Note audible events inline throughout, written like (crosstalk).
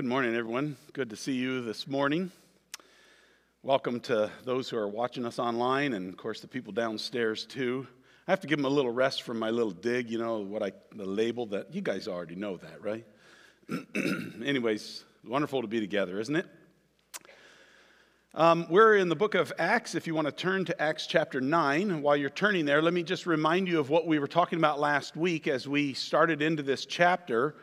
Good morning, everyone. Good to see you this morning. Welcome to those who are watching us online, and of course, the people downstairs too. I have to give them a little rest from my little dig, you know, what I, the label that you guys already know that, right? (clears throat) Anyways, wonderful to be together, isn't it? Um, we're in the book of Acts. If you want to turn to Acts chapter 9, while you're turning there, let me just remind you of what we were talking about last week as we started into this chapter.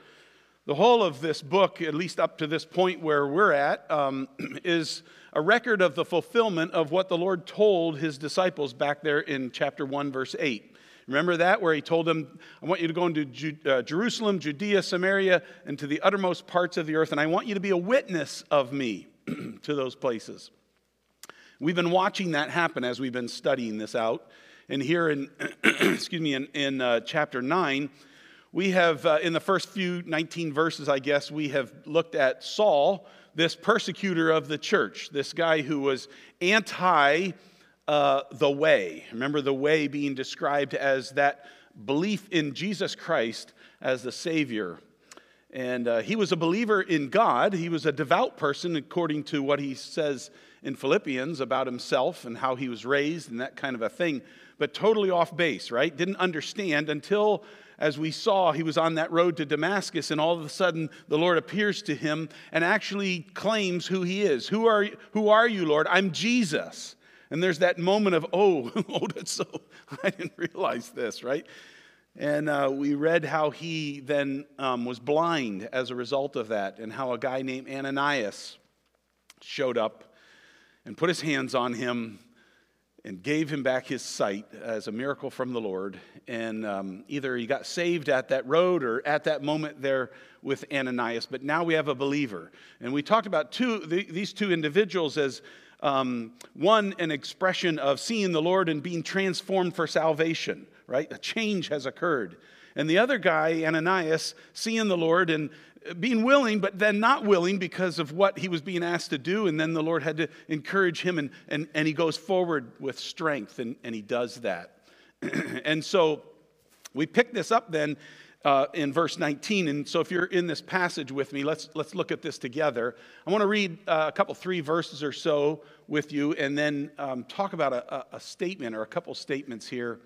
The whole of this book, at least up to this point where we're at, um, (clears throat) is a record of the fulfillment of what the Lord told his disciples back there in chapter 1, verse 8. Remember that, where he told them, I want you to go into Ju- uh, Jerusalem, Judea, Samaria, and to the uttermost parts of the earth, and I want you to be a witness of me (clears throat) to those places. We've been watching that happen as we've been studying this out. And here in, (clears throat) excuse me, in, in uh, chapter 9, we have, uh, in the first few 19 verses, I guess, we have looked at Saul, this persecutor of the church, this guy who was anti uh, the way. Remember the way being described as that belief in Jesus Christ as the Savior. And uh, he was a believer in God. He was a devout person, according to what he says in Philippians about himself and how he was raised and that kind of a thing, but totally off base, right? Didn't understand until as we saw, he was on that road to Damascus, and all of a sudden the Lord appears to him and actually claims who he is. Who are, who are you, Lord? I'm Jesus. And there's that moment of, oh, (laughs) oh, that's so, (laughs) I didn't realize this, right? And uh, we read how he then um, was blind as a result of that, and how a guy named Ananias showed up and put his hands on him and gave him back his sight as a miracle from the Lord. And um, either he got saved at that road or at that moment there with Ananias. But now we have a believer. And we talked about two, these two individuals as um, one, an expression of seeing the Lord and being transformed for salvation, right? A change has occurred. And the other guy, Ananias, seeing the Lord and being willing, but then not willing because of what he was being asked to do. And then the Lord had to encourage him, and, and, and he goes forward with strength, and, and he does that. (clears throat) and so we pick this up then uh, in verse 19. And so if you're in this passage with me, let's, let's look at this together. I want to read uh, a couple, three verses or so with you, and then um, talk about a, a statement or a couple statements here.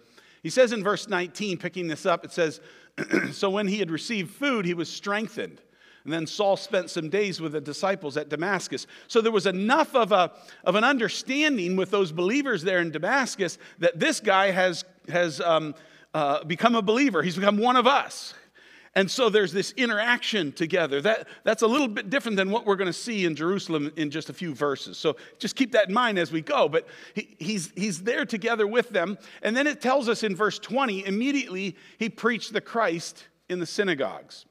He says in verse 19, picking this up, it says, (clears throat) So when he had received food, he was strengthened. And then Saul spent some days with the disciples at Damascus. So there was enough of, a, of an understanding with those believers there in Damascus that this guy has, has um, uh, become a believer. He's become one of us. And so there's this interaction together. That, that's a little bit different than what we're going to see in Jerusalem in just a few verses. So just keep that in mind as we go. But he, he's, he's there together with them. And then it tells us in verse 20 immediately he preached the Christ in the synagogues.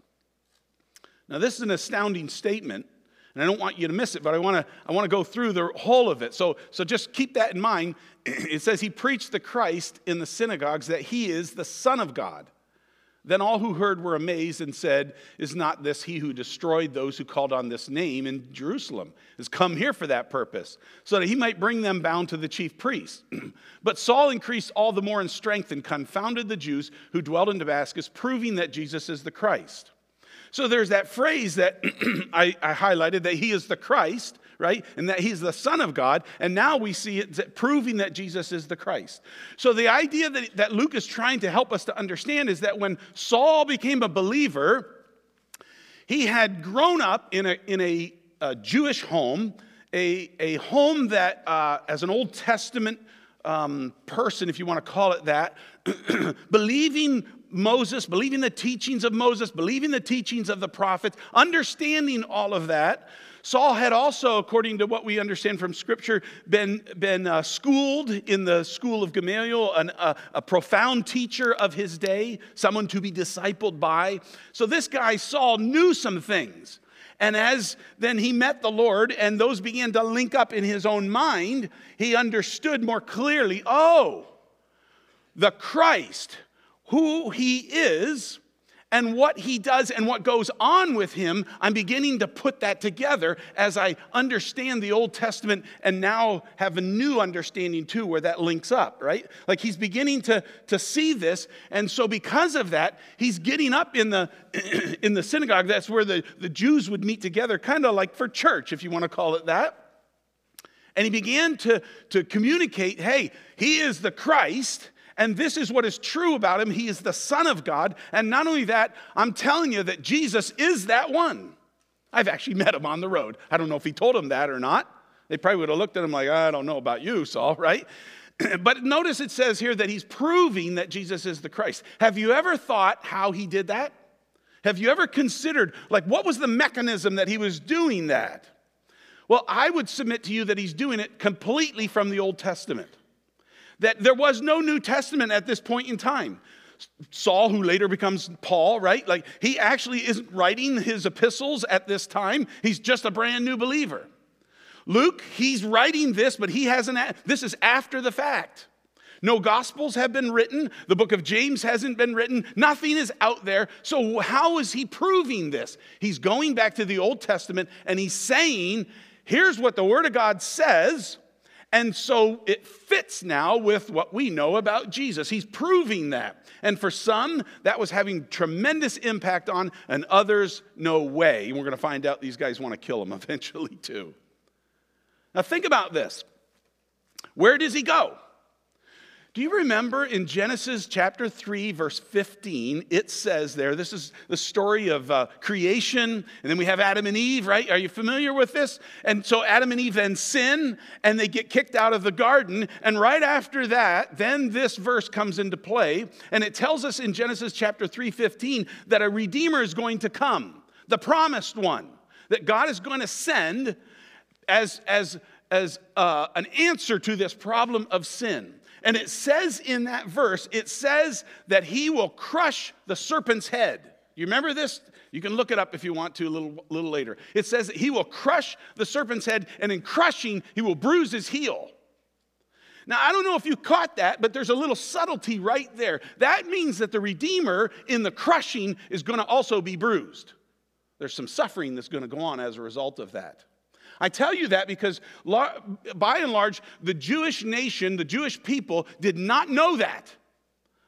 Now, this is an astounding statement, and I don't want you to miss it, but I want to I want to go through the whole of it. So, so just keep that in mind. (clears throat) It says he preached the Christ in the synagogues that he is the Son of God. Then all who heard were amazed and said, Is not this he who destroyed those who called on this name in Jerusalem? Has come here for that purpose, so that he might bring them bound to the chief priests. (clears throat) but Saul increased all the more in strength and confounded the Jews who dwelt in Damascus, proving that Jesus is the Christ. So there's that phrase that (clears throat) I, I, highlighted that he is the Christ, right? And that he's the Son of God. And now we see it proving that Jesus is the Christ. So the idea that, that Luke is trying to help us to understand is that when Saul became a believer, he had grown up in a, in a, a Jewish home, a, a home that, uh, as an Old Testament um, person, if you want to call it that, (clears throat) believing Moses, believing the teachings of Moses, believing the teachings of the prophets, understanding all of that. Saul had also, according to what we understand from Scripture, been, been uh, schooled in the school of Gamaliel, an, uh, a profound teacher of his day, someone to be discipled by. So this guy, Saul, knew some things. And as then he met the Lord and those began to link up in his own mind, he understood more clearly oh, the Christ, who he is, and what he does and what goes on with him, I'm beginning to put that together as I understand the Old Testament and now have a new understanding too where that links up, right? Like he's beginning to, to see this. And so because of that, he's getting up in the (clears throat) in the synagogue. That's where the, the Jews would meet together, kind of like for church, if you want to call it that. And he began to, to communicate, hey, he is the Christ and this is what is true about him. He is the Son of God. And not only that, I'm telling you that Jesus is that one. I've actually met him on the road. I don't know if he told him that or not. They probably would have looked at him like, I don't know about you, Saul, right? (clears throat) but notice it says here that he's proving that Jesus is the Christ. Have you ever thought how he did that? Have you ever considered, like, what was the mechanism that he was doing that? Well, I would submit to you that he's doing it completely from the Old Testament that there was no New Testament at this point in time. Saul, who later becomes Paul, right? Like he actually isn't writing his epistles at this time. He's just a brand new believer. Luke, he's writing this, but he hasn't, this is after the fact. No gospels have been written. The book of James hasn't been written. Nothing is out there. So, how is he proving this? He's going back to the Old Testament and he's saying, here's what the Word of God says. And so it fits now with what we know about Jesus. He's proving that. And for some, that was having tremendous impact on, and others, no way. And we're going to find out these guys want to kill him (laughs) eventually, too. Now, think about this. Where does he go? Do you remember in Genesis chapter 3, verse 15, it says there, this is the story of uh, creation, and then we have Adam and Eve, right? Are you familiar with this? And so Adam and Eve then sin, and they get kicked out of the garden. And right after that, then this verse comes into play, and it tells us in Genesis chapter 3, 15, that a Redeemer is going to come, the promised one, that God is going to send as, as, as uh, an answer to this problem of sin. And it says in that verse, it says that he will crush the serpent's head. You remember this? You can look it up if you want to a little, little later. It says that he will crush the serpent's head, and in crushing, he will bruise his heel. Now, I don't know if you caught that, but there's a little subtlety right there. That means that the Redeemer in the crushing is going to also be bruised. There's some suffering that's going to go on as a result of that. I tell you that because, by and large, the Jewish nation, the Jewish people, did not know that.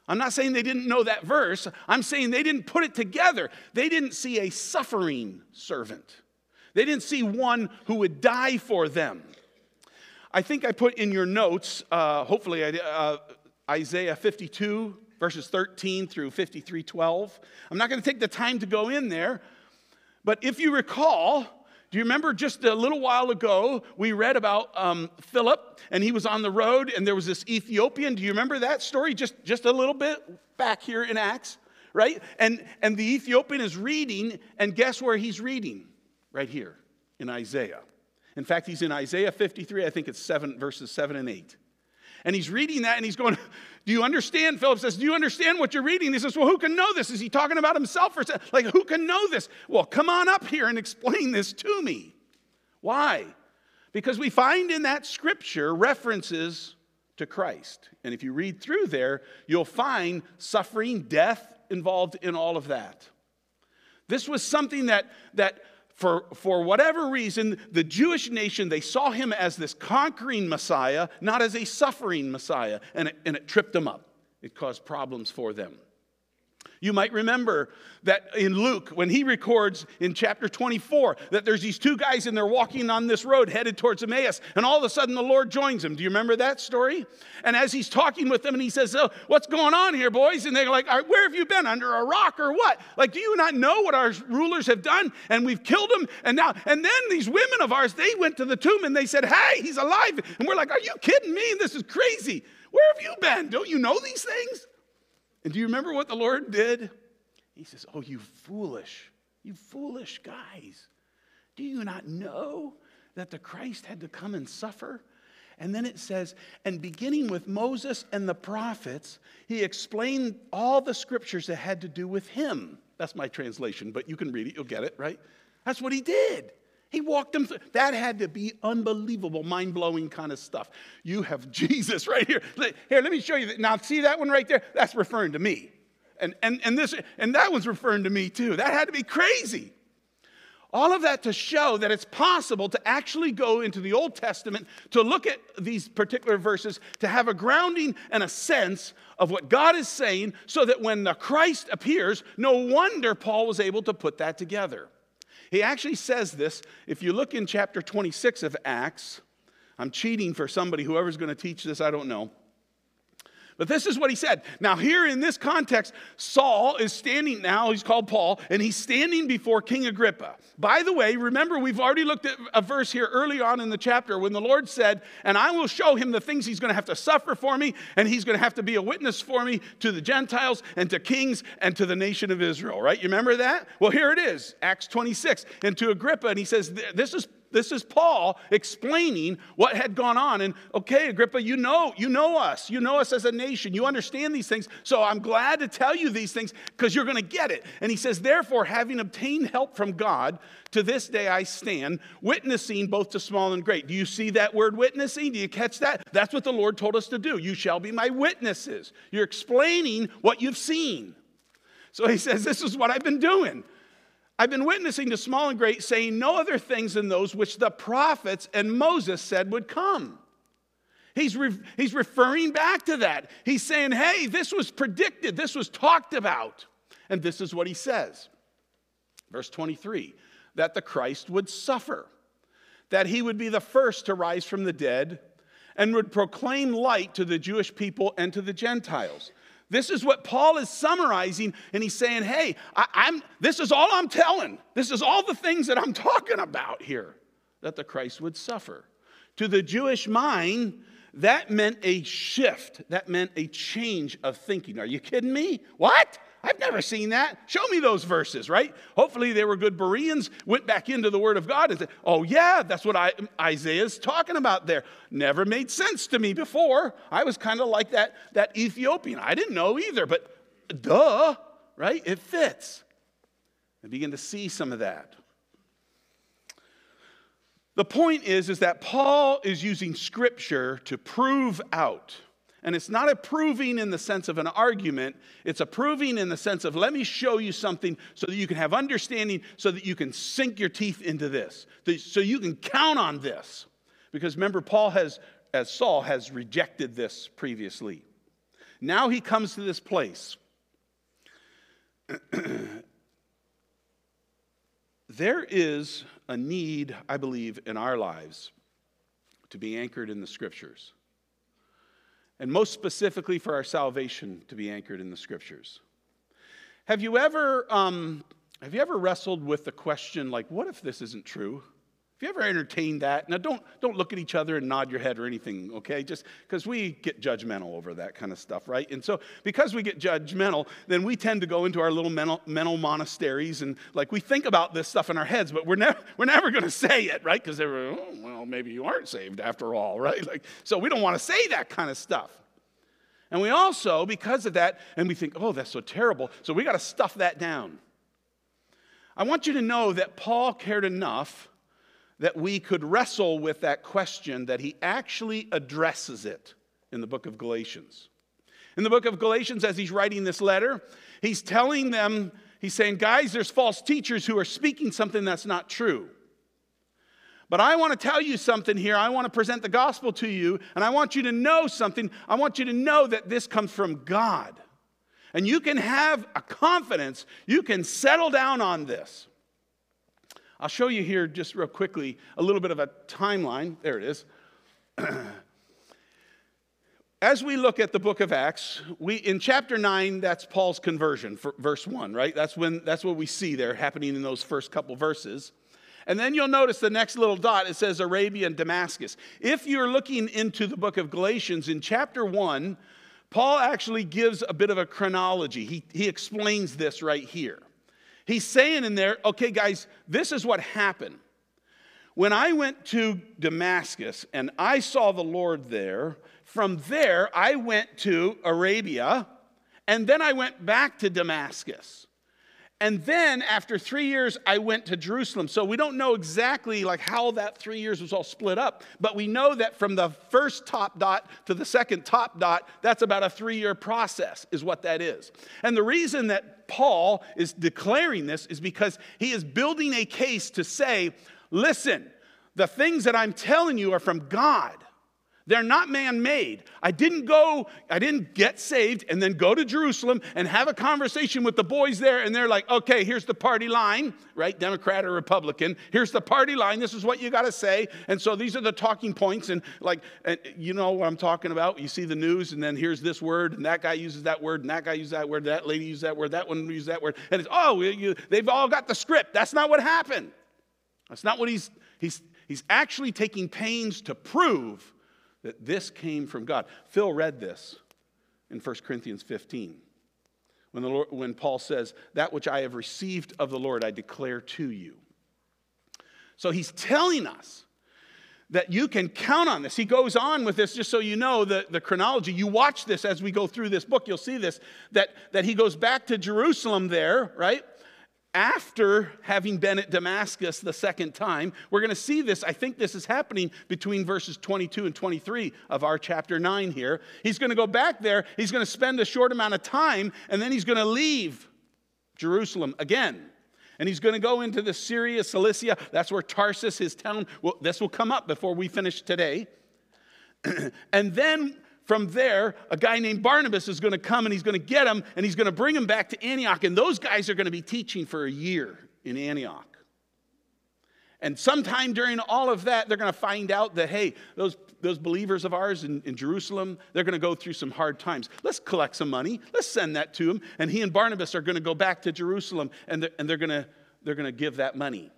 I'm not saying they didn't know that verse. I'm saying they didn't put it together. They didn't see a suffering servant, they didn't see one who would die for them. I think I put in your notes, uh, hopefully, uh, Isaiah 52, verses 13 through 53 12. I'm not going to take the time to go in there, but if you recall, do you remember just a little while ago, we read about um, Philip and he was on the road and there was this Ethiopian? Do you remember that story? Just, just a little bit back here in Acts, right? And, and the Ethiopian is reading, and guess where he's reading? Right here in Isaiah. In fact, he's in Isaiah 53, I think it's seven, verses 7 and 8. And he's reading that and he's going, Do you understand? Philip says, Do you understand what you're reading? He says, Well, who can know this? Is he talking about himself or like who can know this? Well, come on up here and explain this to me. Why? Because we find in that scripture references to Christ. And if you read through there, you'll find suffering, death involved in all of that. This was something that, that for, for whatever reason, the Jewish nation, they saw him as this conquering Messiah, not as a suffering Messiah, and it, and it tripped them up. It caused problems for them. You might remember that in Luke, when he records in chapter 24, that there's these two guys and they're walking on this road headed towards Emmaus, and all of a sudden the Lord joins them. Do you remember that story? And as he's talking with them, and he says, oh, What's going on here, boys? And they're like, Where have you been? Under a rock or what? Like, do you not know what our rulers have done? And we've killed them. And now, and then these women of ours, they went to the tomb and they said, Hey, he's alive. And we're like, Are you kidding me? This is crazy. Where have you been? Don't you know these things? And do you remember what the Lord did? He says, Oh, you foolish, you foolish guys. Do you not know that the Christ had to come and suffer? And then it says, and beginning with Moses and the prophets, he explained all the scriptures that had to do with him. That's my translation, but you can read it, you'll get it, right? That's what he did. He walked them through. That had to be unbelievable, mind blowing kind of stuff. You have (laughs) Jesus right here. Here, let me show you. Now, see that one right there? That's referring to me. And, and, and, this, and that one's referring to me too. That had to be crazy. All of that to show that it's possible to actually go into the Old Testament to look at these particular verses, to have a grounding and a sense of what God is saying, so that when the Christ appears, no wonder Paul was able to put that together. He actually says this, if you look in chapter 26 of Acts, I'm cheating for somebody, whoever's going to teach this, I don't know. But this is what he said. Now, here in this context, Saul is standing now, he's called Paul, and he's standing before King Agrippa. By the way, remember, we've already looked at a verse here early on in the chapter when the Lord said, And I will show him the things he's going to have to suffer for me, and he's going to have to be a witness for me to the Gentiles and to kings and to the nation of Israel, right? You remember that? Well, here it is, Acts 26. And to Agrippa, and he says, This is this is Paul explaining what had gone on. And okay, Agrippa, you know, you know us. You know us as a nation. You understand these things. So I'm glad to tell you these things because you're going to get it. And he says, therefore, having obtained help from God, to this day I stand, witnessing both to small and great. Do you see that word witnessing? Do you catch that? That's what the Lord told us to do. You shall be my witnesses. You're explaining what you've seen. So he says, This is what I've been doing. I've been witnessing to small and great, saying no other things than those which the prophets and Moses said would come. He's, re- he's referring back to that. He's saying, hey, this was predicted, this was talked about. And this is what he says. Verse 23 that the Christ would suffer, that he would be the first to rise from the dead, and would proclaim light to the Jewish people and to the Gentiles. This is what Paul is summarizing, and he's saying, Hey, I, am this is all I'm telling. This is all the things that I'm talking about here that the Christ would suffer. To the Jewish mind, that meant a shift. That meant a change of thinking. Are you kidding me? What? I've never seen that. Show me those verses, right? Hopefully, they were good Bereans, went back into the Word of God and said, Oh, yeah, that's what I, Isaiah's talking about there. Never made sense to me before. I was kind of like that, that Ethiopian. I didn't know either, but duh, right? It fits. I begin to see some of that. The point is, is that Paul is using scripture to prove out and it's not a proving in the sense of an argument, it's a proving in the sense of let me show you something so that you can have understanding, so that you can sink your teeth into this, so you can count on this. Because remember, Paul has, as Saul, has rejected this previously. Now he comes to this place. (clears throat) there is a need, I believe, in our lives to be anchored in the scriptures and most specifically for our salvation to be anchored in the scriptures. Have you ever, um, have you ever wrestled with the question, like, what if this isn't true? You ever entertained that? Now, don't, don't look at each other and nod your head or anything, okay? Just because we get judgmental over that kind of stuff, right? And so, because we get judgmental, then we tend to go into our little mental, mental monasteries and, like, we think about this stuff in our heads, but we're never, we're never going to say it, right? Because they're, oh, well, maybe you aren't saved after all, right? (laughs) Like, so, we don't want to say that kind of stuff. And we also, because of that, and we think, oh, that's so terrible, so we got to stuff that down. I want you to know that Paul cared enough that we could wrestle with that question that he actually addresses it in the book of Galatians. In the book of Galatians, as he's writing this letter, he's telling them, he's saying, guys, there's false teachers who are speaking something that's not true. But I want to tell you something here. I want to present the gospel to you, and I want you to know something. I want you to know that this comes from God. And you can have a confidence, you can settle down on this. I'll show you here just real quickly a little bit of a timeline. There it is. (clears throat) As we look at the book of Acts, we in chapter 9 that's Paul's conversion, verse 1, right? That's when that's what we see there happening in those first couple verses. And then you'll notice the next little dot, it says Arabia and Damascus. If you're looking into the book of Galatians in chapter 1, Paul actually gives a bit of a chronology. He, he explains this right here. He's saying in there, okay, guys, this is what happened. When I went to Damascus and I saw the Lord there, from there I went to Arabia, and then I went back to Damascus. And then after three years, I went to Jerusalem. So we don't know exactly like how that three years was all split up, but we know that from the first top dot to the second top dot, that's about a three year process, is what that is. And the reason that Paul is declaring this is because he is building a case to say, listen, the things that I'm telling you are from God. They're not man made. I didn't go, I didn't get saved and then go to Jerusalem and have a conversation with the boys there, and they're like, okay, here's the party line, right? Democrat or Republican. Here's the party line. This is what you got to say. And so these are the talking points. And like, and you know what I'm talking about? You see the news, and then here's this word, and that guy uses that word, and that guy uses that word, that lady uses that word, that one uses that word. And it's, oh, you, they've all got the script. That's not what happened. That's not what he's, he's, he's actually taking pains to prove that this came from God. Phil read this in 1 Corinthians 15 when, the Lord, when Paul says, That which I have received of the Lord, I declare to you. So he's telling us that you can count on this. He goes on with this, just so you know the, the chronology. You watch this as we go through this book, you'll see this, that, that he goes back to Jerusalem there, right? After having been at Damascus the second time. We're going to see this. I think this is happening between verses 22 and 23 of our chapter 9 here. He's going to go back there, he's going to spend a short amount of time, and then he's going to leave Jerusalem again. And he's going to go into the Syria, Cilicia. That's where Tarsus, his town, well, this will come up before we finish today. (clears throat) and then from there, a guy named Barnabas is going to come and he's going to get him and he's going to bring him back to Antioch. And those guys are going to be teaching for a year in Antioch. And sometime during all of that, they're going to find out that, hey, those, those believers of ours in, in Jerusalem, they're going to go through some hard times. Let's collect some money. Let's send that to them. And he and Barnabas are going to go back to Jerusalem and they're, and they're going to, they're going to give that money.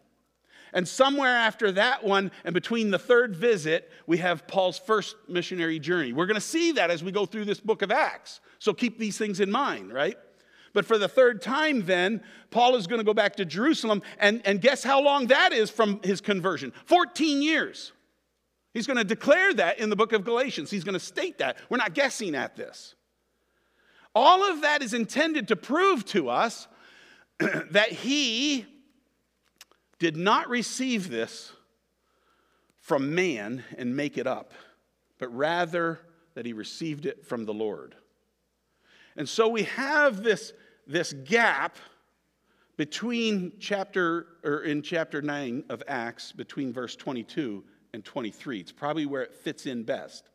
And somewhere after that one, and between the third visit, we have Paul's first missionary journey. We're going to see that as we go through this book of Acts. So keep these things in mind, right? But for the third time, then, Paul is going to go back to Jerusalem. And, and guess how long that is from his conversion? 14 years. He's going to declare that in the book of Galatians. He's going to state that. We're not guessing at this. All of that is intended to prove to us (clears throat) that he did not receive this from man and make it up, but rather that he received it from the Lord. And so we have this, this gap between chapter or in chapter 9 of Acts between verse 22 and 23. It's probably where it fits in best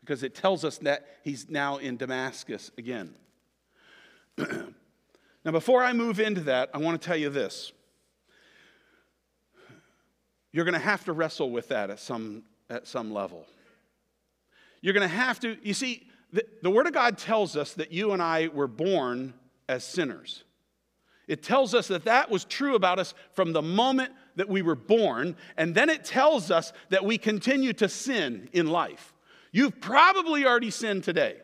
because it tells us that he's now in Damascus again. (clears throat) now before I move into that, I want to tell you this. You're going to have to wrestle with that at some, at some level. You're going to have to, you see, the, the Word of God tells us that you and I were born as sinners. It tells us that that was true about us from the moment that we were born, and then it tells us that we continue to sin in life. You've probably already sinned today.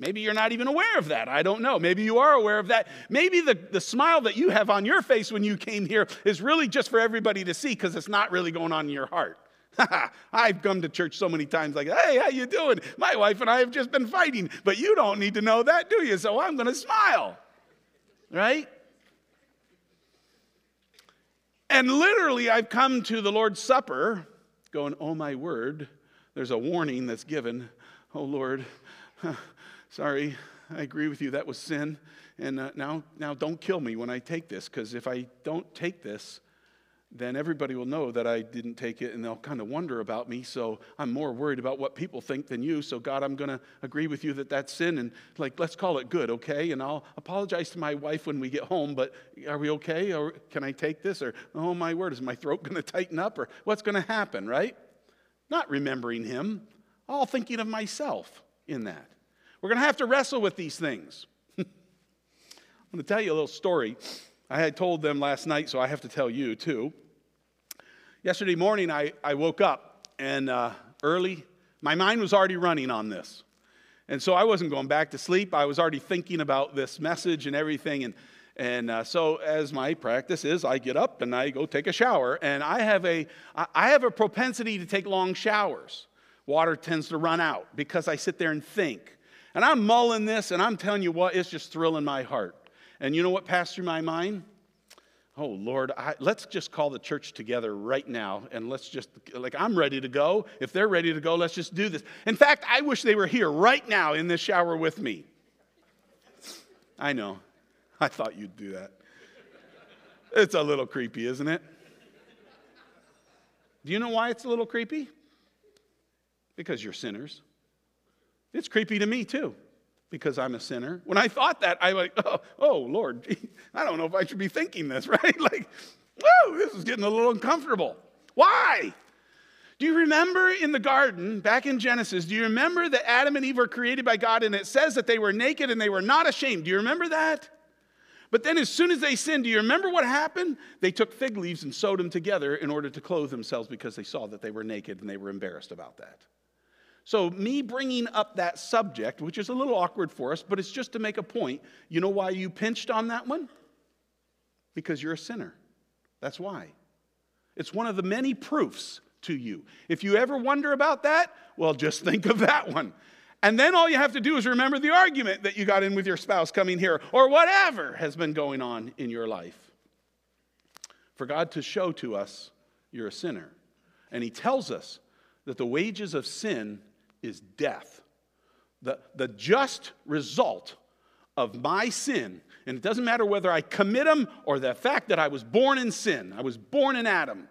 Maybe you're not even aware of that. I don't know. Maybe you are aware of that. Maybe the, the smile that you have on your face when you came here is really just for everybody to see because it's not really going on in your heart. (laughs) I've come to church so many times like, hey, how you doing? My wife and I have just been fighting, but you don't need to know that, do you? So I'm going to smile. Right? And literally, I've come to the Lord's Supper going, oh my word, there's a warning that's given. Oh Lord, (laughs) sorry, I agree with you, that was sin. And uh, now, now don't kill me when I take this, because if I don't take this, then everybody will know that I didn't take it and they'll kind of wonder about me. So I'm more worried about what people think than you. So, God, I'm going to agree with you that that's sin and, like, let's call it good, okay? And I'll apologize to my wife when we get home, but are we okay? Or can I take this? Or, oh my word, is my throat going to tighten up? Or what's going to happen, right? Not remembering Him, all thinking of myself in that. We're going to have to wrestle with these things. (laughs) I'm going to tell you a little story. I had told them last night, so I have to tell you too. Yesterday morning, I, I woke up and uh, early, my mind was already running on this. And so I wasn't going back to sleep. I was already thinking about this message and everything. And, and uh, so, as my practice is, I get up and I go take a shower. And I have a, I have a propensity to take long showers. Water tends to run out because I sit there and think. And I'm mulling this, and I'm telling you what, it's just thrilling my heart. And you know what passed through my mind? oh Lord, I, let's just call the church together right now and let's just, like, I'm ready to go. If they're ready to go, let's just do this. In fact, I wish they were here right now in this shower with me. I know. I thought you'd do that. It's a little creepy, isn't it? Do you know why it's a little creepy? Because you're sinners. It's creepy to me too, because I'm a sinner. When I thought that, I like, (laughs) oh, oh Lord, (laughs) I don't know if I should be thinking this, (laughs) right? Like, whoa, this is getting a little uncomfortable. Why? Do you remember in the garden, back in Genesis, do you remember that Adam and Eve were created by God and it says that they were naked and they were not ashamed? Do you remember that? But then, as soon as they sinned, do you remember what happened? They took fig leaves and sewed them together in order to clothe themselves because they saw that they were naked and they were embarrassed about that. So, me bringing up that subject, which is a little awkward for us, but it's just to make a point. You know why you pinched on that one? Because you're a sinner. That's why. It's one of the many proofs to you. If you ever wonder about that, well, just (laughs) think of that one. And then all you have to do is remember the argument that you got in with your spouse coming here, or whatever has been going on in your life. For God to show to us you're a sinner. And He tells us that the wages of sin is death. The, the just result of my sin, and it doesn't matter whether I commit them or the fact that I was born in sin, I was born in Adam.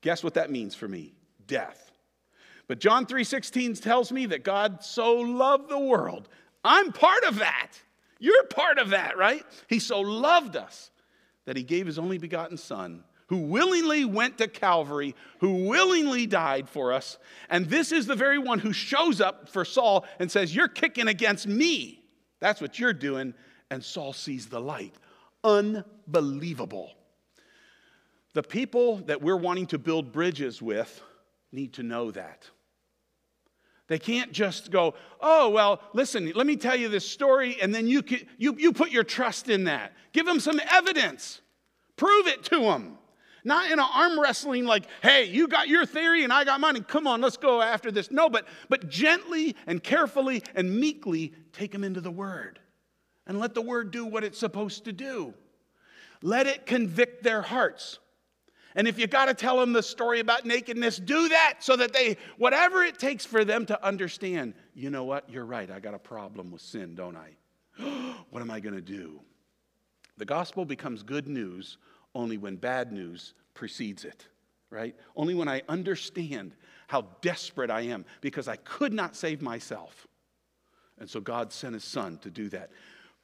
Guess what that means for me? Death. But John 3:16 tells me that God so loved the world. I'm part of that. You're part of that, right? He so loved us that he gave his only begotten son who willingly went to Calvary, who willingly died for us. And this is the very one who shows up for Saul and says, You're kicking against me. That's what you're doing. And Saul sees the light. Unbelievable. The people that we're wanting to build bridges with need to know that. They can't just go, oh, well, listen, let me tell you this story, and then you, can, you, you put your trust in that. Give them some evidence, prove it to them. Not in an arm wrestling like, hey, you got your theory and I got mine, and come on, let's go after this. No, but, but gently and carefully and meekly take them into the word and let the word do what it's supposed to do. Let it convict their hearts. And if you got to tell them the story about nakedness, do that so that they, whatever it takes for them to understand, you know what, you're right, I got a problem with sin, don't I? (gasps) what am I going to do? The gospel becomes good news only when bad news precedes it, right? Only when I understand how desperate I am because I could not save myself. And so God sent his son to do that.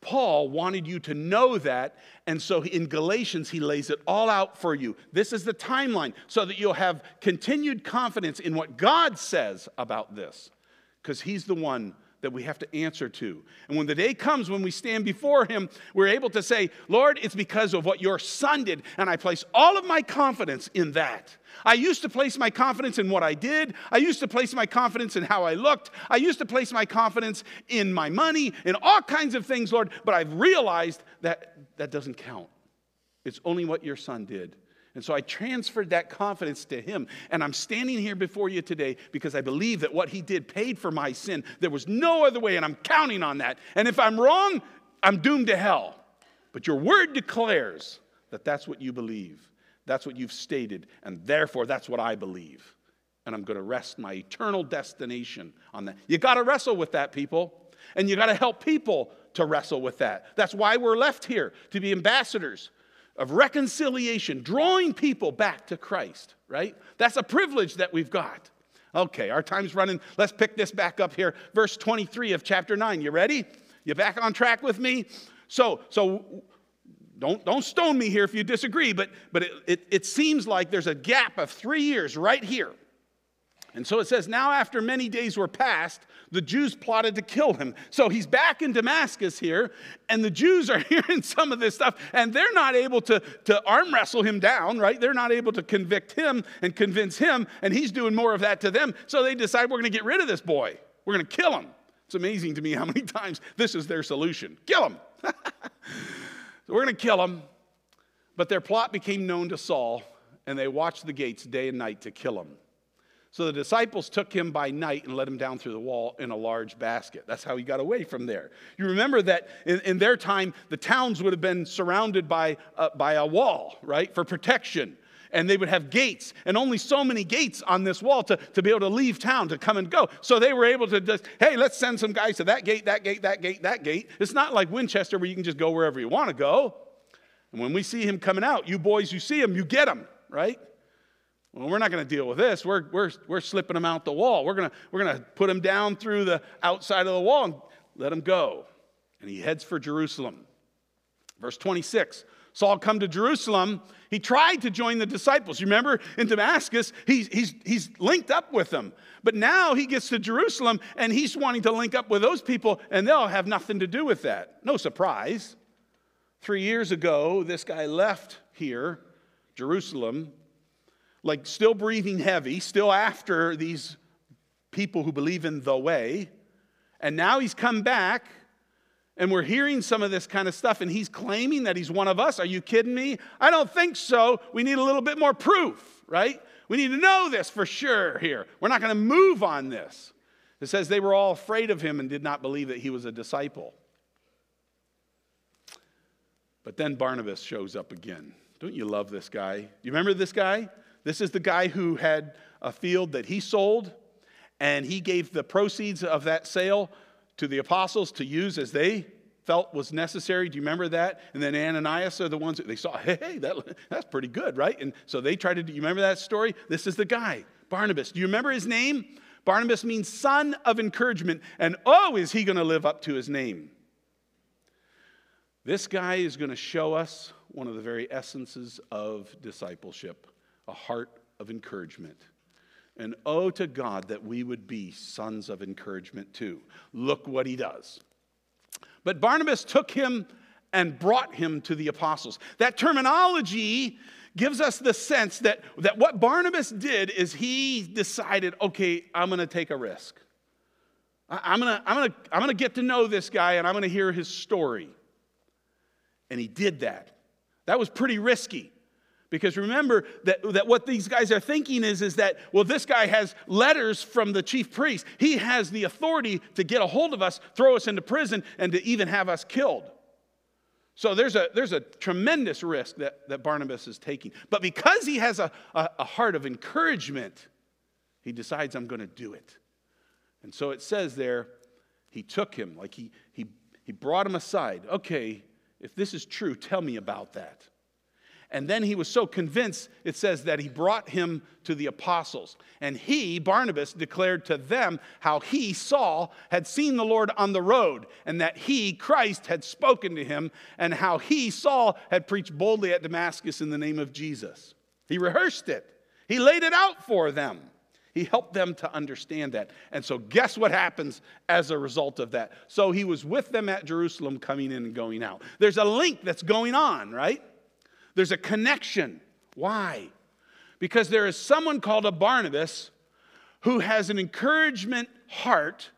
Paul wanted you to know that, and so in Galatians, he lays it all out for you. This is the timeline so that you'll have continued confidence in what God says about this, because he's the one that we have to answer to. And when the day comes when we stand before Him, we're able to say, Lord, it's because of what your Son did, and I place all of my confidence in that. I used to place my confidence in what I did. I used to place my confidence in how I looked. I used to place my confidence in my money, in all kinds of things, Lord, but I've realized that that doesn't count. It's only what your Son did. And so I transferred that confidence to him. And I'm standing here before you today because I believe that what he did paid for my sin. There was no other way, and I'm counting on that. And if I'm wrong, I'm doomed to hell. But your word declares that that's what you believe. That's what you've stated. And therefore, that's what I believe. And I'm going to rest my eternal destination on that. You got to wrestle with that, people. And you got to help people to wrestle with that. That's why we're left here to be ambassadors of reconciliation, drawing people back to Christ, right? That's a privilege that we've got. Okay, our time's running. Let's pick this back up here. Verse 23 of chapter 9. You ready? You back on track with me? So, so don't, don't stone me here if you disagree, but, but it, it, it seems like there's a gap of three years right here. And so it says, Now after many days were passed, the Jews plotted to kill him. So he's back in Damascus here, and the Jews are (laughs) hearing some of this stuff, and they're not able to, to arm wrestle him down, right? They're not able to convict him and convince him, and he's doing more of that to them. So they decide we're going to get rid of this boy. We're going to kill him. It's amazing to me how (laughs) many times this is their solution kill him. so (laughs) we're going to kill him. But their plot became known to Saul, and they watched the gates day and night to kill him. So the disciples took him by night and let him down through the wall in a large basket. That's how he got away from there. You remember that in, in their time, the towns would have been surrounded by, uh, by a wall, right, for protection. And they would have gates, and only so many gates on this wall to, to be able to leave town, to come and go. So they were able to just, hey, let's send some guys to that gate, that gate, that gate, that gate. It's not like Winchester where you can just go wherever you want to go. And when we see him coming out, you boys, you see him, you get him, right? Well, we're not going to deal with this. We're, we're, we're slipping them out the wall. We're going we're to put them down through the outside of the wall and let them go. And he heads for Jerusalem. Verse 26 Saul come to Jerusalem. He tried to join the disciples. You remember in Damascus, he's, he's, he's linked up with them. But now he gets to Jerusalem and he's wanting to link up with those people, and they'll have nothing to do with that. No surprise. Three years ago, this guy left here, Jerusalem, like still breathing heavy, still after these people who believe in the way. And now he's come back and we're hearing some of this kind of stuff and he's claiming that he's one of us. Are you kidding me? I don't think so. We need a little bit more proof, right? We need to know this for sure here. We're not going to move on this. It says they were all afraid of him and did not believe that he was a disciple. But then Barnabas shows up again. Don't you love this guy? You remember this guy? This is the guy who had a field that he sold, and he gave the proceeds of that sale to the apostles to use as they felt was necessary. Do you remember that? And then Ananias are the ones that they saw, hey, that, that's pretty good, right? And so they tried to, do you remember that story? This is the guy, Barnabas. Do you remember his name? Barnabas means son of encouragement. And oh, is he going to live up to his name? This guy is going to show us one of the very essences of discipleship a heart of encouragement. And oh to God that we would be sons of encouragement too. Look what he does. But Barnabas took him and brought him to the apostles. That terminology gives us the sense that, that what Barnabas did is he decided, okay, I'm going to take a risk. I'm going to I'm to I'm to get to know this guy and I'm going to hear his story. And he did that. That was pretty risky. Because remember that, that what these guys are thinking is, is that, well, this guy has letters from the chief priest. He has the authority to get a hold of us, throw us into prison, and to even have us killed. So there's a, there's a tremendous risk that, that Barnabas is taking. But because he has a, a, a heart of encouragement, he decides, I'm going to do it. And so it says there, he took him, like he, he, he brought him aside. Okay, if this is true, tell me about that. And then he was so convinced, it says that he brought him to the apostles. And he, Barnabas, declared to them how he, Saul, had seen the Lord on the road, and that he, Christ, had spoken to him, and how he, Saul, had preached boldly at Damascus in the name of Jesus. He rehearsed it, he laid it out for them. He helped them to understand that. And so, guess what happens as a result of that? So, he was with them at Jerusalem, coming in and going out. There's a link that's going on, right? There's a connection. Why? Because there is someone called a Barnabas who has an encouragement heart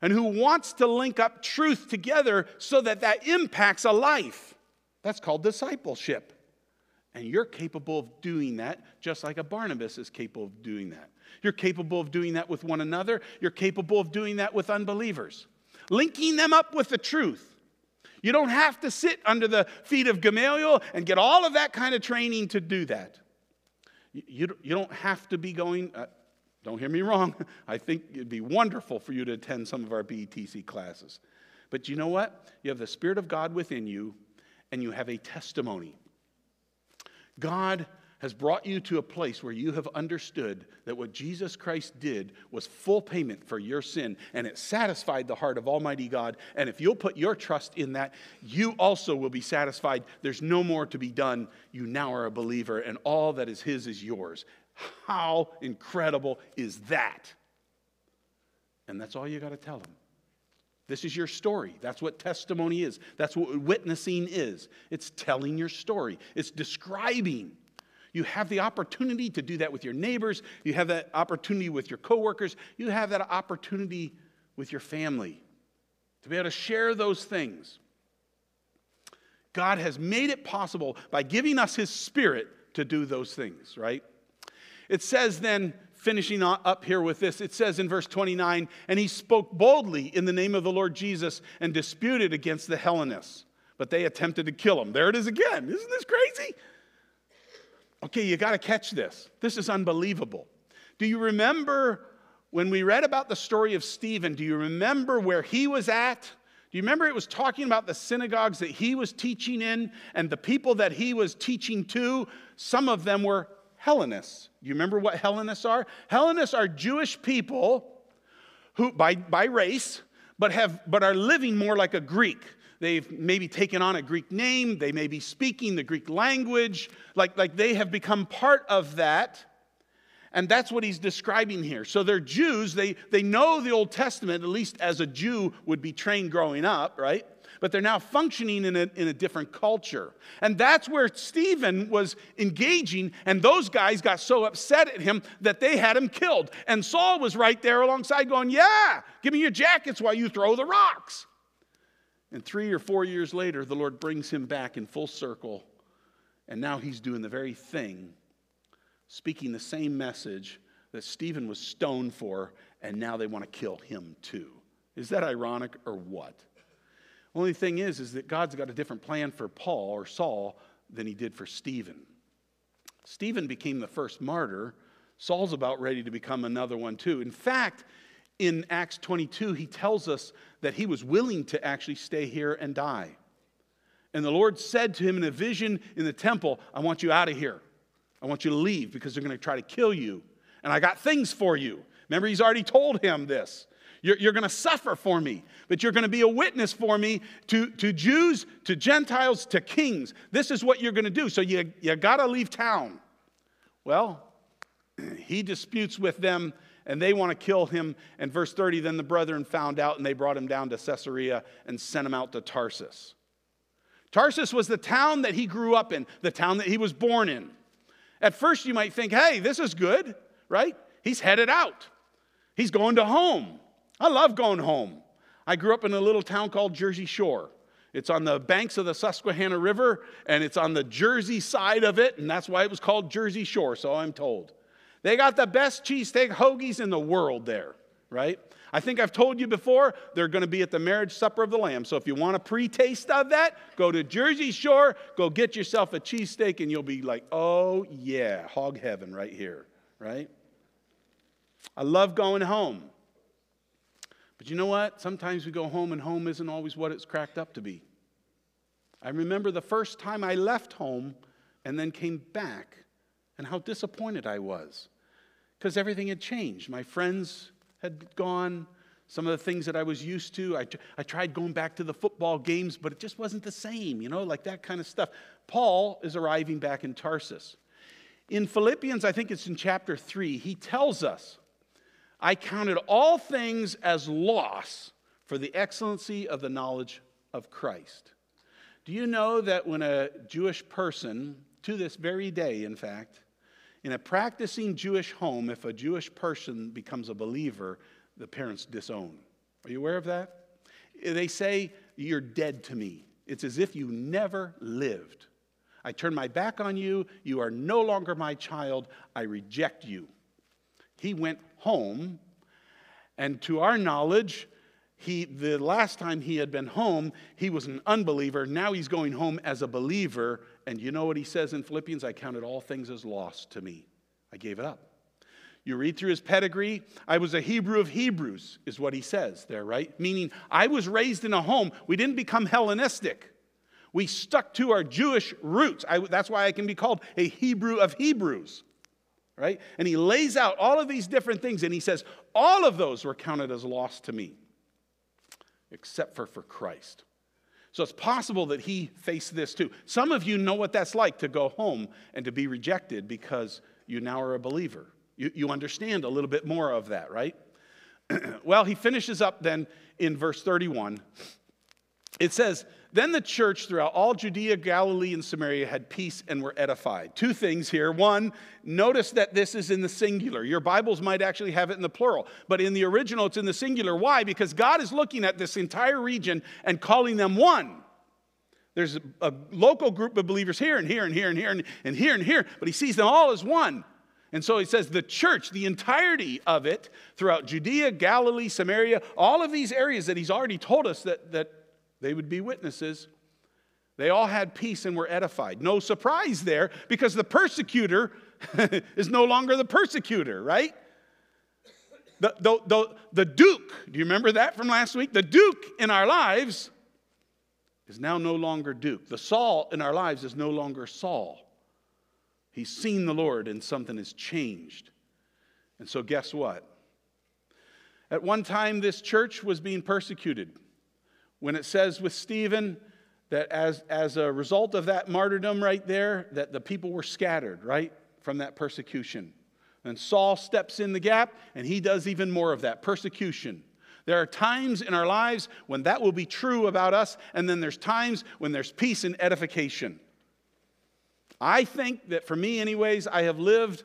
and who wants to link up truth together so that that impacts a life. That's called discipleship. And you're capable of doing that just like a Barnabas is capable of doing that. You're capable of doing that with one another. You're capable of doing that with unbelievers. Linking them up with the truth. You don't have to sit under the feet of Gamaliel and get all of that kind of training to do that. You, you don't have to be going, uh, don't hear me wrong. (laughs) I think it'd be wonderful for you to attend some of our BETC classes. But you know what? You have the Spirit of God within you, and you have a testimony. God has brought you to a place where you have understood that what Jesus Christ did was full payment for your sin, and it satisfied the heart of Almighty God. And if you'll put your trust in that, you also will be satisfied. There's no more to be done. You now are a believer, and all that is His is yours. How incredible is that? And that's all you got to tell them. This is your story. That's what testimony is. That's what witnessing is. It's telling your story, it's describing you have the opportunity to do that with your neighbors. You have that opportunity with your coworkers. You have that opportunity with your family to be able to share those things. God has made it possible by giving us His Spirit to do those things, right? It says then, finishing up here with this, it says in verse 29 and he spoke boldly in the name of the Lord Jesus and disputed against the Hellenists, but they attempted to kill him. There it is again. Isn't this crazy? Okay, you got to catch this. This is unbelievable. Do you remember when we read about the story of Stephen? Do you remember where he was at? Do you remember it was talking about the synagogues that he was teaching in and the people that he was teaching to? Some of them were Hellenists. Do you remember what Hellenists are? Hellenists are Jewish people who, by, by race, but, have, but are living more like a Greek. They've maybe taken on a Greek name, they may be speaking the Greek language, like, like they have become part of that. And that's what he's describing here. So they're Jews, they, they know the Old Testament, at least as a Jew would be trained growing up, right? But they're now functioning in a, in a different culture. And that's where Stephen was engaging, and those guys got so upset at him that they had him killed. And Saul was right there alongside going, Yeah, give me your jackets while you throw the rocks. And three or four years later, the Lord brings him back in full circle, and now he's doing the very thing speaking the same message that Stephen was stoned for, and now they want to kill him too. Is that ironic or what? Only thing is, is that God's got a different plan for Paul or Saul than he did for Stephen. Stephen became the first martyr. Saul's about ready to become another one too. In fact, in Acts 22, he tells us that he was willing to actually stay here and die. And the Lord said to him in a vision in the temple, I want you out of here. I want you to leave because they're going to try to kill you. And I got things for you. Remember, he's already told him this. You're, you're going to suffer for me, but you're going to be a witness for me to, to Jews, to Gentiles, to kings. This is what you're going to do. So you, you got to leave town. Well, (clears throat) he disputes with them and they want to kill him. And verse 30 then the brethren found out and they brought him down to Caesarea and sent him out to Tarsus. Tarsus was the town that he grew up in, the town that he was born in. At first, you might think, hey, this is good, right? He's headed out, he's going to home. I love going home. I grew up in a little town called Jersey Shore. It's on the banks of the Susquehanna River, and it's on the Jersey side of it, and that's why it was called Jersey Shore, so I'm told. They got the best cheesesteak hoagies in the world there, right? I think I've told you before, they're going to be at the marriage supper of the Lamb. So if you want a pre taste of that, go to Jersey Shore, go get yourself a cheesesteak, and you'll be like, oh, yeah, hog heaven right here, right? I love going home. But you know what? Sometimes we go home, and home isn't always what it's cracked up to be. I remember the first time I left home and then came back, and how disappointed I was because everything had changed. My friends had gone. Some of the things that I was used to, I, I tried going back to the football games, but it just wasn't the same, you know, like that kind of stuff. Paul is arriving back in Tarsus. In Philippians, I think it's in chapter 3, he tells us, I counted all things as loss for the excellency of the knowledge of Christ. Do you know that when a Jewish person, to this very day, in fact, in a practicing Jewish home, if a Jewish person becomes a believer, the parents disown. Are you aware of that? They say, You're dead to me. It's as if you never lived. I turn my back on you. You are no longer my child. I reject you. He went home, and to our knowledge, he, the last time he had been home, he was an unbeliever. Now he's going home as a believer. And you know what he says in Philippians? I counted all things as lost to me. I gave it up. You read through his pedigree, I was a Hebrew of Hebrews, is what he says there, right? Meaning, I was raised in a home. We didn't become Hellenistic. We stuck to our Jewish roots. I, that's why I can be called a Hebrew of Hebrews, right? And he lays out all of these different things, and he says, all of those were counted as lost to me except for for Christ. So it's possible that he faced this too. Some of you know what that's like to go home and to be rejected because you now are a believer. You, you understand a little bit more of that, right? (clears throat) well, he finishes up then in verse 31. It says, Then the church throughout all Judea, Galilee, and Samaria had peace and were edified. Two things here. One, notice that this is in the singular. Your Bibles might actually have it in the plural, but in the original, it's in the singular. Why? Because God is looking at this entire region and calling them one. There's a, a local group of believers here and here and here and here and, and here and here, but he sees them all as one. And so he says the church, the entirety of it, throughout Judea, Galilee, Samaria, all of these areas that he's already told us that, that they would be witnesses, they all had peace and were edified. No surprise there because the persecutor (laughs) is no longer the persecutor, right? The, the, the, the Duke, do you remember that from last week? The Duke in our lives is now no longer Duke. The Saul in our lives is no longer Saul. He's seen the Lord and something has changed. And so, guess what? At one time, this church was being persecuted. When it says with Stephen that as, as a result of that martyrdom right there, that the people were scattered, right, from that persecution. And Saul steps in the gap and he does even more of that persecution. There are times in our lives when that will be true about us, and then there's times when there's peace and edification. I think that for me, anyways, I have lived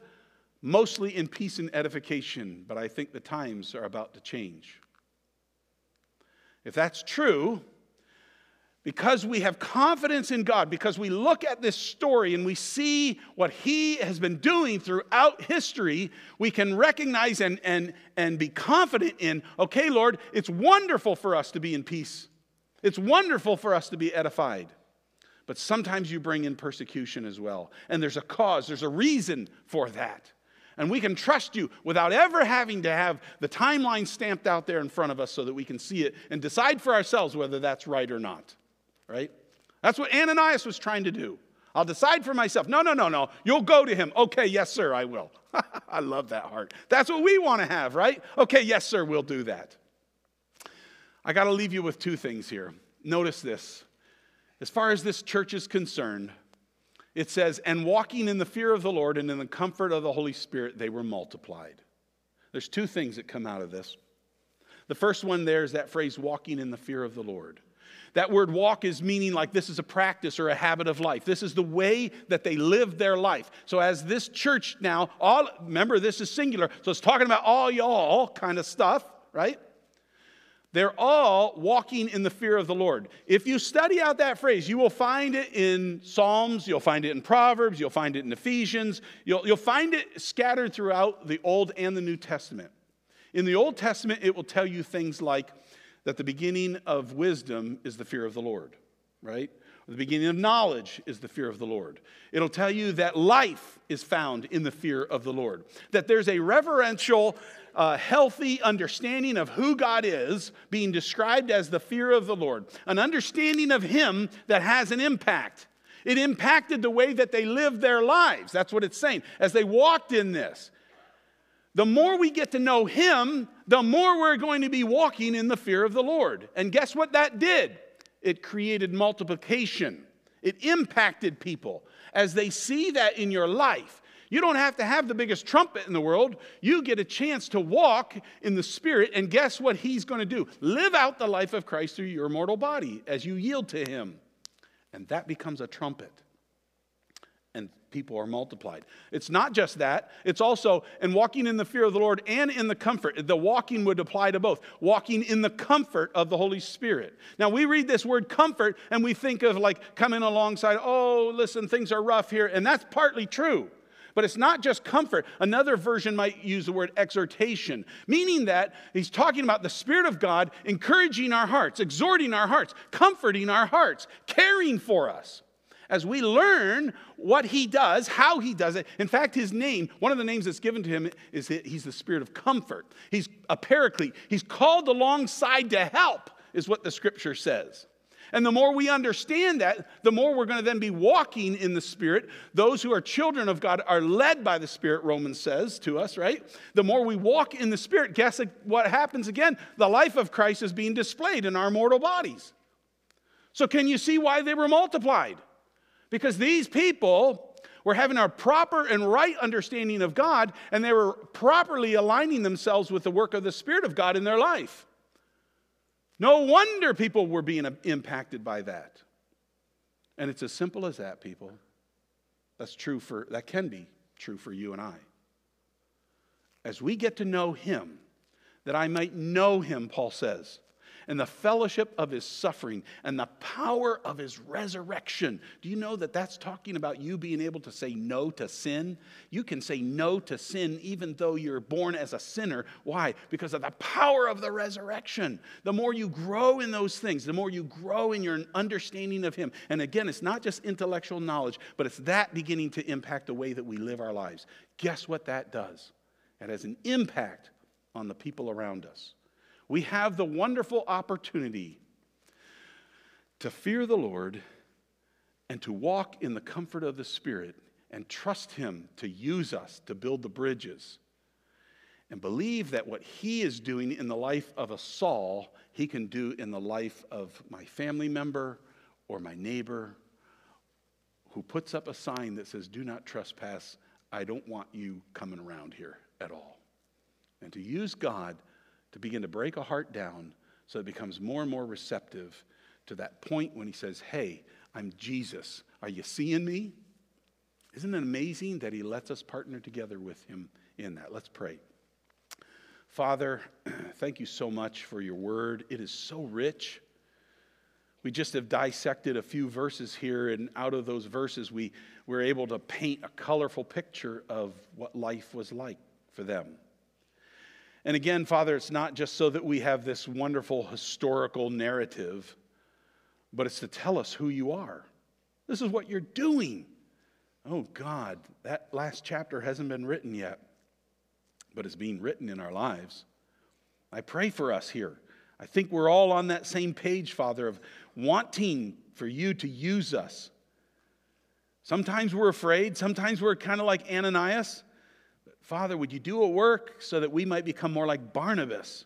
mostly in peace and edification, but I think the times are about to change. If that's true, because we have confidence in God, because we look at this story and we see what He has been doing throughout history, we can recognize and, and, and be confident in okay, Lord, it's wonderful for us to be in peace. It's wonderful for us to be edified. But sometimes you bring in persecution as well. And there's a cause, there's a reason for that. And we can trust you without ever having to have the timeline stamped out there in front of us so that we can see it and decide for ourselves whether that's right or not. Right? That's what Ananias was trying to do. I'll decide for myself. No, no, no, no. You'll go to him. Okay, yes, sir, I will. (laughs) I love that heart. That's what we want to have, right? Okay, yes, sir, we'll do that. I got to leave you with two things here. Notice this. As far as this church is concerned, it says, and walking in the fear of the Lord and in the comfort of the Holy Spirit, they were multiplied. There's two things that come out of this. The first one there is that phrase, walking in the fear of the Lord. That word walk is meaning like this is a practice or a habit of life. This is the way that they live their life. So, as this church now, all remember this is singular, so it's talking about all y'all kind of stuff, right? They're all walking in the fear of the Lord. If you study out that phrase, you will find it in Psalms, you'll find it in Proverbs, you'll find it in Ephesians, you'll, you'll find it scattered throughout the Old and the New Testament. In the Old Testament, it will tell you things like that the beginning of wisdom is the fear of the Lord, right? The beginning of knowledge is the fear of the Lord. It'll tell you that life is found in the fear of the Lord, that there's a reverential uh, healthy understanding of who God is being described as the fear of the Lord, an understanding of Him that has an impact. It impacted the way that they lived their lives. That's what it's saying. As they walked in this, the more we get to know Him, the more we're going to be walking in the fear of the Lord. And guess what that did? It created multiplication, it impacted people. As they see that in your life, you don't have to have the biggest trumpet in the world. You get a chance to walk in the Spirit, and guess what He's going to do? Live out the life of Christ through your mortal body as you yield to Him. And that becomes a trumpet. People are multiplied. It's not just that, it's also in walking in the fear of the Lord and in the comfort. The walking would apply to both. Walking in the comfort of the Holy Spirit. Now, we read this word comfort and we think of like coming alongside, oh, listen, things are rough here. And that's partly true. But it's not just comfort. Another version might use the word exhortation, meaning that he's talking about the Spirit of God encouraging our hearts, exhorting our hearts, comforting our hearts, caring for us. As we learn what he does, how he does it. In fact, his name, one of the names that's given to him is he's the spirit of comfort. He's a paraclete. He's called alongside to help, is what the scripture says. And the more we understand that, the more we're going to then be walking in the Spirit. Those who are children of God are led by the Spirit, Romans says to us, right? The more we walk in the Spirit, guess what happens again? The life of Christ is being displayed in our mortal bodies. So, can you see why they were multiplied? Because these people were having a proper and right understanding of God, and they were properly aligning themselves with the work of the Spirit of God in their life. No wonder people were being impacted by that. And it's as simple as that, people. That's true for, that can be true for you and I. As we get to know Him, that I might know Him, Paul says. And the fellowship of his suffering and the power of his resurrection. Do you know that that's talking about you being able to say no to sin? You can say no to sin even though you're born as a sinner. Why? Because of the power of the resurrection. The more you grow in those things, the more you grow in your understanding of him. And again, it's not just intellectual knowledge, but it's that beginning to impact the way that we live our lives. Guess what that does? It has an impact on the people around us. We have the wonderful opportunity to fear the Lord and to walk in the comfort of the Spirit and trust Him to use us to build the bridges and believe that what He is doing in the life of a Saul, He can do in the life of my family member or my neighbor who puts up a sign that says, Do not trespass. I don't want you coming around here at all. And to use God to begin to break a heart down so it becomes more and more receptive to that point when He says, Hey, I'm Jesus. Are you seeing me? Isn't it amazing that He lets us partner together with Him in that? Let's pray. Father, (clears throat) thank you so much for your word. It is so rich. We just have dissected a few verses here, and out of those verses, we were able to paint a colorful picture of what life was like for them. And again, Father, it's not just so that we have this wonderful historical narrative, but it's to tell us who you are. This is what you're doing. Oh, God, that last chapter hasn't been written yet, but it's being written in our lives. I pray for us here. I think we're all on that same page, Father, of wanting for you to use us. Sometimes we're afraid, sometimes we're kind of like Ananias. Father, would you do a work so that we might become more like Barnabas?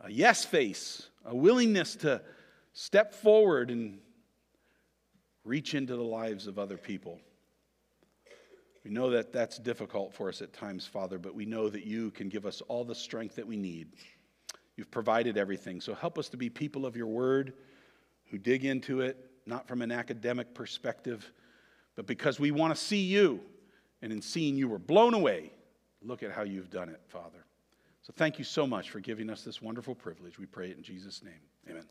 A yes face, a willingness to step forward and reach into the lives of other people. We know that that's difficult for us at times, Father, but we know that you can give us all the strength that we need. You've provided everything. So help us to be people of your word who dig into it, not from an academic perspective, but because we want to see you. And in seeing you, we're blown away. Look at how you've done it, Father. So thank you so much for giving us this wonderful privilege. We pray it in Jesus' name. Amen.